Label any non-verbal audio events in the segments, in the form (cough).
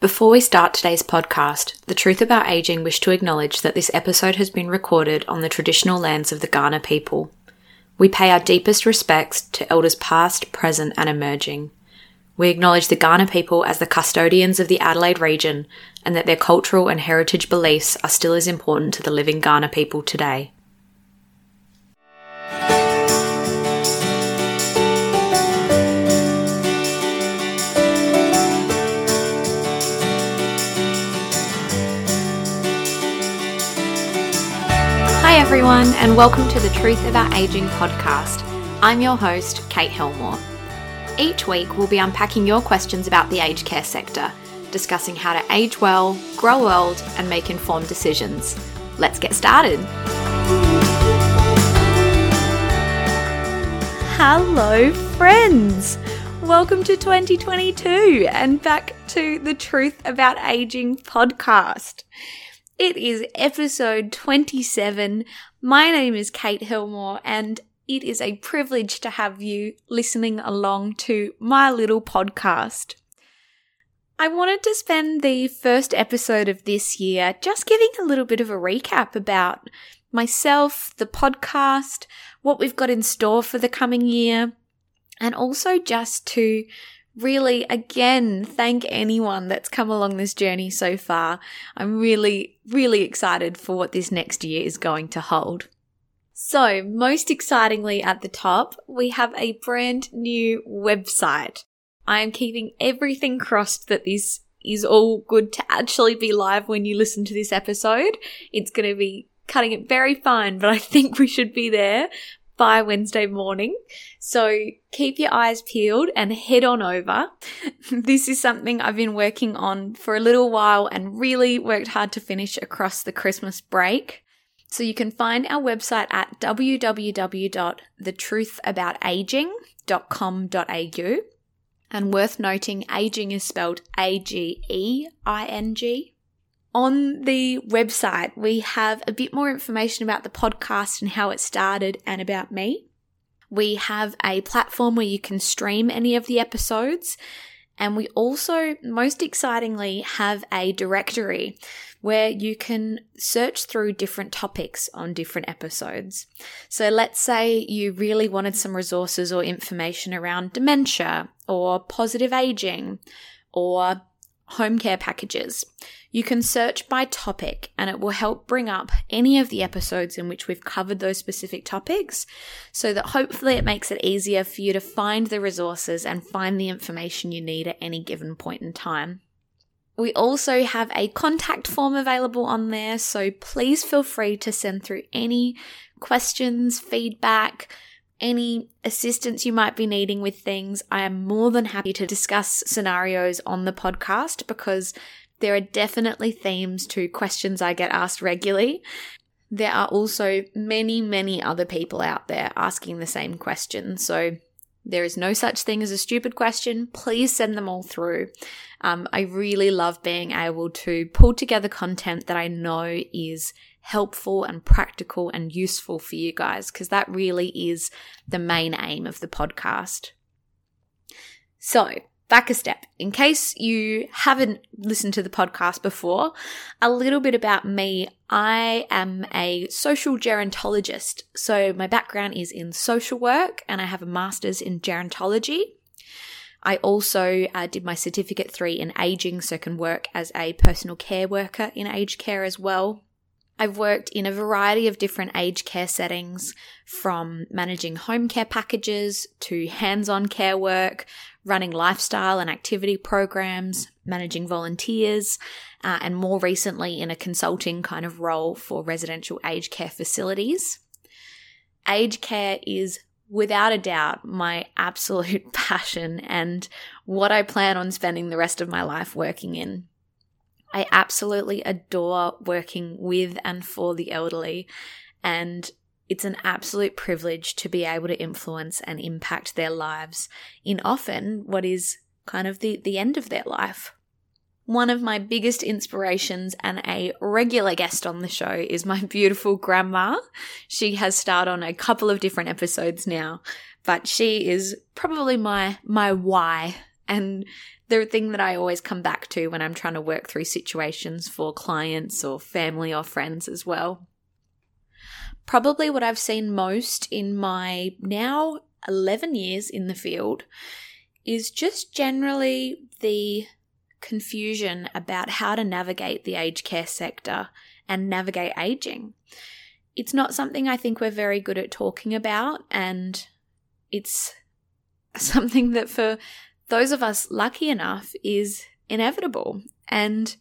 Before we start today's podcast, The Truth About Aging wish to acknowledge that this episode has been recorded on the traditional lands of the Kaurna people. We pay our deepest respects to elders past, present, and emerging. We acknowledge the Kaurna people as the custodians of the Adelaide region and that their cultural and heritage beliefs are still as important to the living Kaurna people today. Everyone, and welcome to the Truth About Aging podcast. I'm your host, Kate Helmore. Each week, we'll be unpacking your questions about the aged care sector, discussing how to age well, grow old, and make informed decisions. Let's get started. Hello, friends! Welcome to 2022 and back to the Truth About Aging podcast. It is episode 27. My name is Kate Hillmore, and it is a privilege to have you listening along to my little podcast. I wanted to spend the first episode of this year just giving a little bit of a recap about myself, the podcast, what we've got in store for the coming year, and also just to really, again, thank anyone that's come along this journey so far. I'm really, really excited for what this next year is going to hold. So, most excitingly at the top, we have a brand new website. I am keeping everything crossed that this is all good to actually be live when you listen to this episode. It's going to be cutting it very fine, but I (laughs) think we should be there by Wednesday morning. So keep your eyes peeled and head on over. (laughs) this is something I've been working on for a little while and really worked hard to finish across the Christmas break. So you can find our website at www.thetruthAboutAging.com.au. And worth noting, aging is spelled A G E I N G. On the website, we have a bit more information about the podcast and how it started and about me. We have a platform where you can stream any of the episodes. And we also, most excitingly, have a directory where you can search through different topics on different episodes. So let's say you really wanted some resources or information around dementia or positive aging or home care packages. You can search by topic and it will help bring up any of the episodes in which we've covered those specific topics so that hopefully it makes it easier for you to find the resources and find the information you need at any given point in time. We also have a contact form available on there, so please feel free to send through any questions, feedback, any assistance you might be needing with things, I am more than happy to discuss scenarios on the podcast because there are definitely themes to questions I get asked regularly. There are also many, many other people out there asking the same question. So there is no such thing as a stupid question. Please send them all through. Um, I really love being able to pull together content that I know is helpful and practical and useful for you guys, because that really is the main aim of the podcast. So, back a step. In case you haven't listened to the podcast before, a little bit about me. I am a social gerontologist. So, my background is in social work and I have a master's in gerontology. I also uh, did my certificate three in aging, so can work as a personal care worker in aged care as well. I've worked in a variety of different aged care settings, from managing home care packages to hands on care work, running lifestyle and activity programs, managing volunteers, uh, and more recently in a consulting kind of role for residential aged care facilities. Aged care is without a doubt my absolute (laughs) passion and what I plan on spending the rest of my life working in. I absolutely adore working with and for the elderly, and it's an absolute privilege to be able to influence and impact their lives in often what is kind of the, the end of their life. One of my biggest inspirations and a regular guest on the show is my (laughs) beautiful grandma. She has starred on a couple of different episodes now, but she is probably my my why and the thing that I always come back to when I'm trying to work through situations for clients or family or friends as well. Probably what I've seen most in my now 11 years in the field is just generally the confusion about how to navigate the aged care sector and navigate aging. It's not something I think we're very good at talking about, and it's (laughs) something that for those of us lucky enough is inevitable. And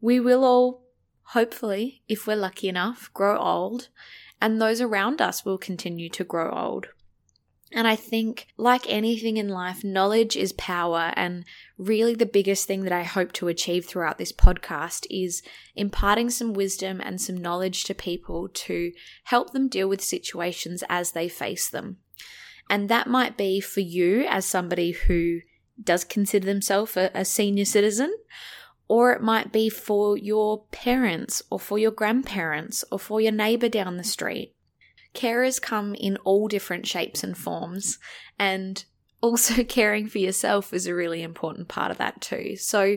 we will all, hopefully, if we're lucky enough, grow old, and those around us will continue to grow old. And I think, like anything in life, knowledge is power. And really, the biggest thing that I hope to achieve throughout this podcast is imparting some wisdom and some knowledge to people to help them deal with situations as they face them. And that might be for you as somebody who does consider themselves a, a senior citizen, or it might be for your parents or for your grandparents or for your neighbor down the street. Carers come in all different shapes and forms, and also (laughs) caring for yourself is a really important part of that too. So,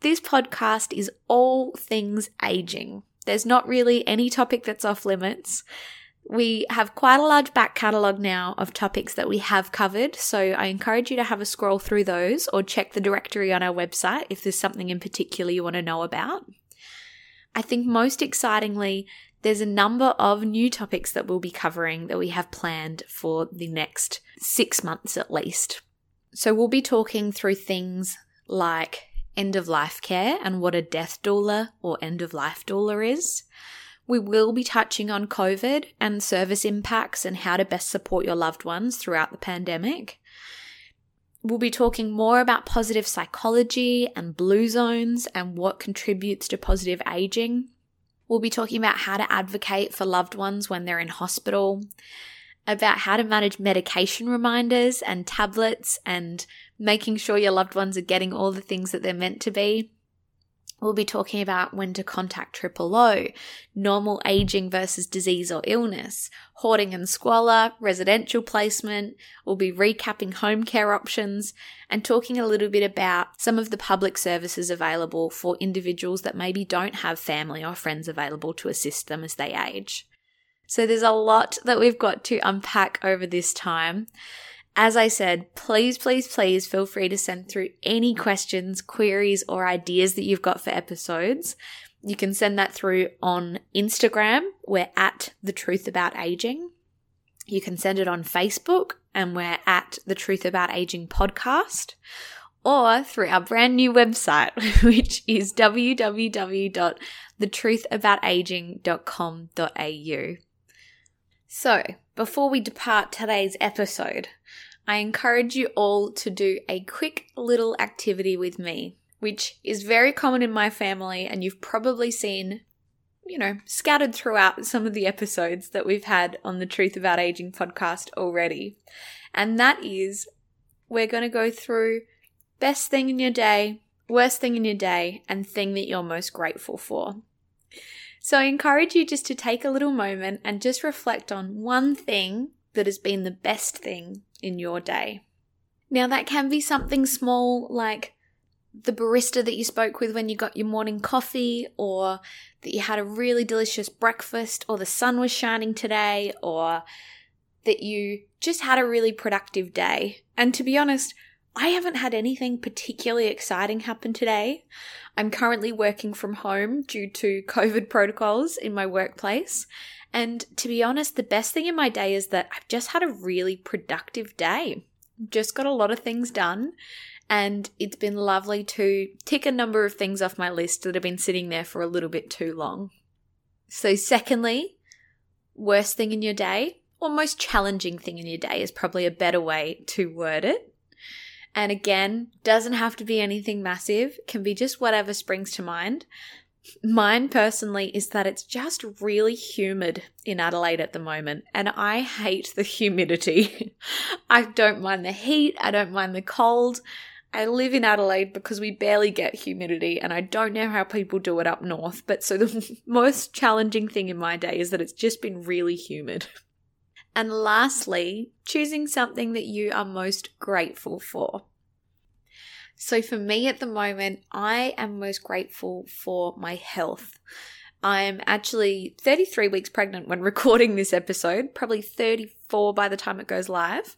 this podcast is all things aging. There's not really any topic that's off limits. We have quite a large back catalogue now of topics that we have covered, so I encourage you to have a scroll through those or check the directory on our website if there's something in particular you want to know about. I think most excitingly, there's a number of new topics that we'll be covering that we have planned for the next six months at least. So we'll be talking through things like end of life care and what a death doula or end of life doula is. We will be touching on COVID and service impacts and how to best support your loved ones throughout the pandemic. We'll be talking more about positive psychology and blue zones and what contributes to positive aging. We'll be talking about how to advocate for loved ones when they're in hospital, about how to manage medication reminders and tablets and making sure your loved ones are getting all the things that they're meant to be. We'll be talking about when to contact Triple O, normal aging versus disease or illness, hoarding and squalor, residential placement. We'll be recapping home care options and talking a little bit about some of the public services available for individuals that maybe don't have family or friends available to assist them as they age. So there's a lot that we've got to unpack over this time. As I said, please, please, please feel free to send through any questions, queries, or ideas that you've got for episodes. You can send that through on Instagram. We're at The Truth About Aging. You can send it on Facebook, and we're at The Truth About Aging Podcast, or through our brand new website, (laughs) which is www.thetruthaboutaging.com.au. So, before we depart today's episode, I encourage you all to do a quick little activity with me, which is very common in my family, and you've probably seen, you know, scattered throughout some of the episodes that we've had on the Truth About Aging podcast already. And that is we're going to go through best thing in your day, worst thing in your day, and thing that you're most grateful for. So I encourage you just to take a little moment and just reflect on one thing that has been the best thing in your day. Now, that can be something small like the barista that you spoke with when you got your morning coffee, or that you had a really delicious breakfast, or the sun was shining today, or that you just had a really productive day. And to be honest, I haven't had anything particularly exciting happen today. I'm currently working from home due to COVID protocols in my workplace, and to be honest, the best thing in my day is that I've just had a really productive day. Just got a lot of things done. And it's been lovely to tick a number of things off my list that have been sitting there for a little bit too long. So, secondly, worst thing in your day, or most challenging thing in your day is probably a better way to word it. And again, doesn't have to be anything massive, can be just whatever springs to mind. Mine personally is that it's just really humid in Adelaide at the moment, and I hate the humidity. (laughs) I don't mind the heat, I don't mind the cold. I live in Adelaide because we barely get humidity, and I don't know how people do it up north. But so the (laughs) most challenging thing in my day is that it's just been really humid. (laughs) And lastly, choosing something that you are most grateful for. So, for me at the moment, I am most grateful for my health. I'm actually 33 weeks pregnant when (laughs) recording this episode, probably 34 by the time it goes live.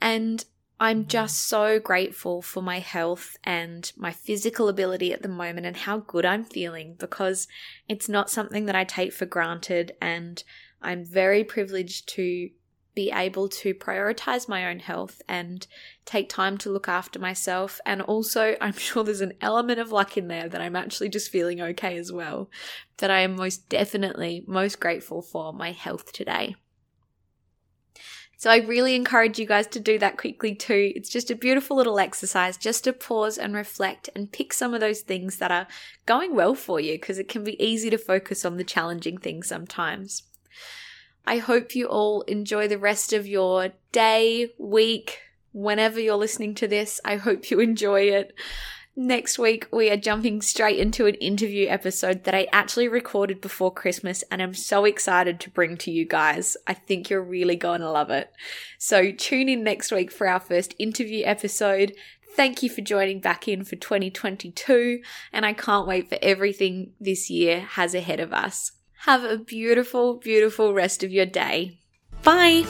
And I'm mm-hmm. just so grateful for my health and my physical ability at the moment and how good I'm feeling because it's not something that I take for granted. And I'm very privileged to be able to prioritize my own health and take time to look after myself. And also, (laughs) I'm sure there's an element of luck in there that I'm actually just feeling okay as well. That I am most definitely most grateful for my health today. So I really encourage you guys to do that quickly too. It's just a beautiful little exercise just to pause and reflect and pick some of those things that are going well for you because it can be easy to focus on the challenging things sometimes. I hope you all enjoy the rest of your day, week, whenever you're listening to this. I hope you enjoy it. Next week, we are jumping straight into an interview episode that I actually recorded before Christmas, and I'm so excited to bring to you guys. I think you're really going to love it. So, tune in next week for our first interview episode. Thank you for joining back in for 2022, and I can't wait for everything this year has ahead of us. Have a beautiful, beautiful rest of your day. Bye.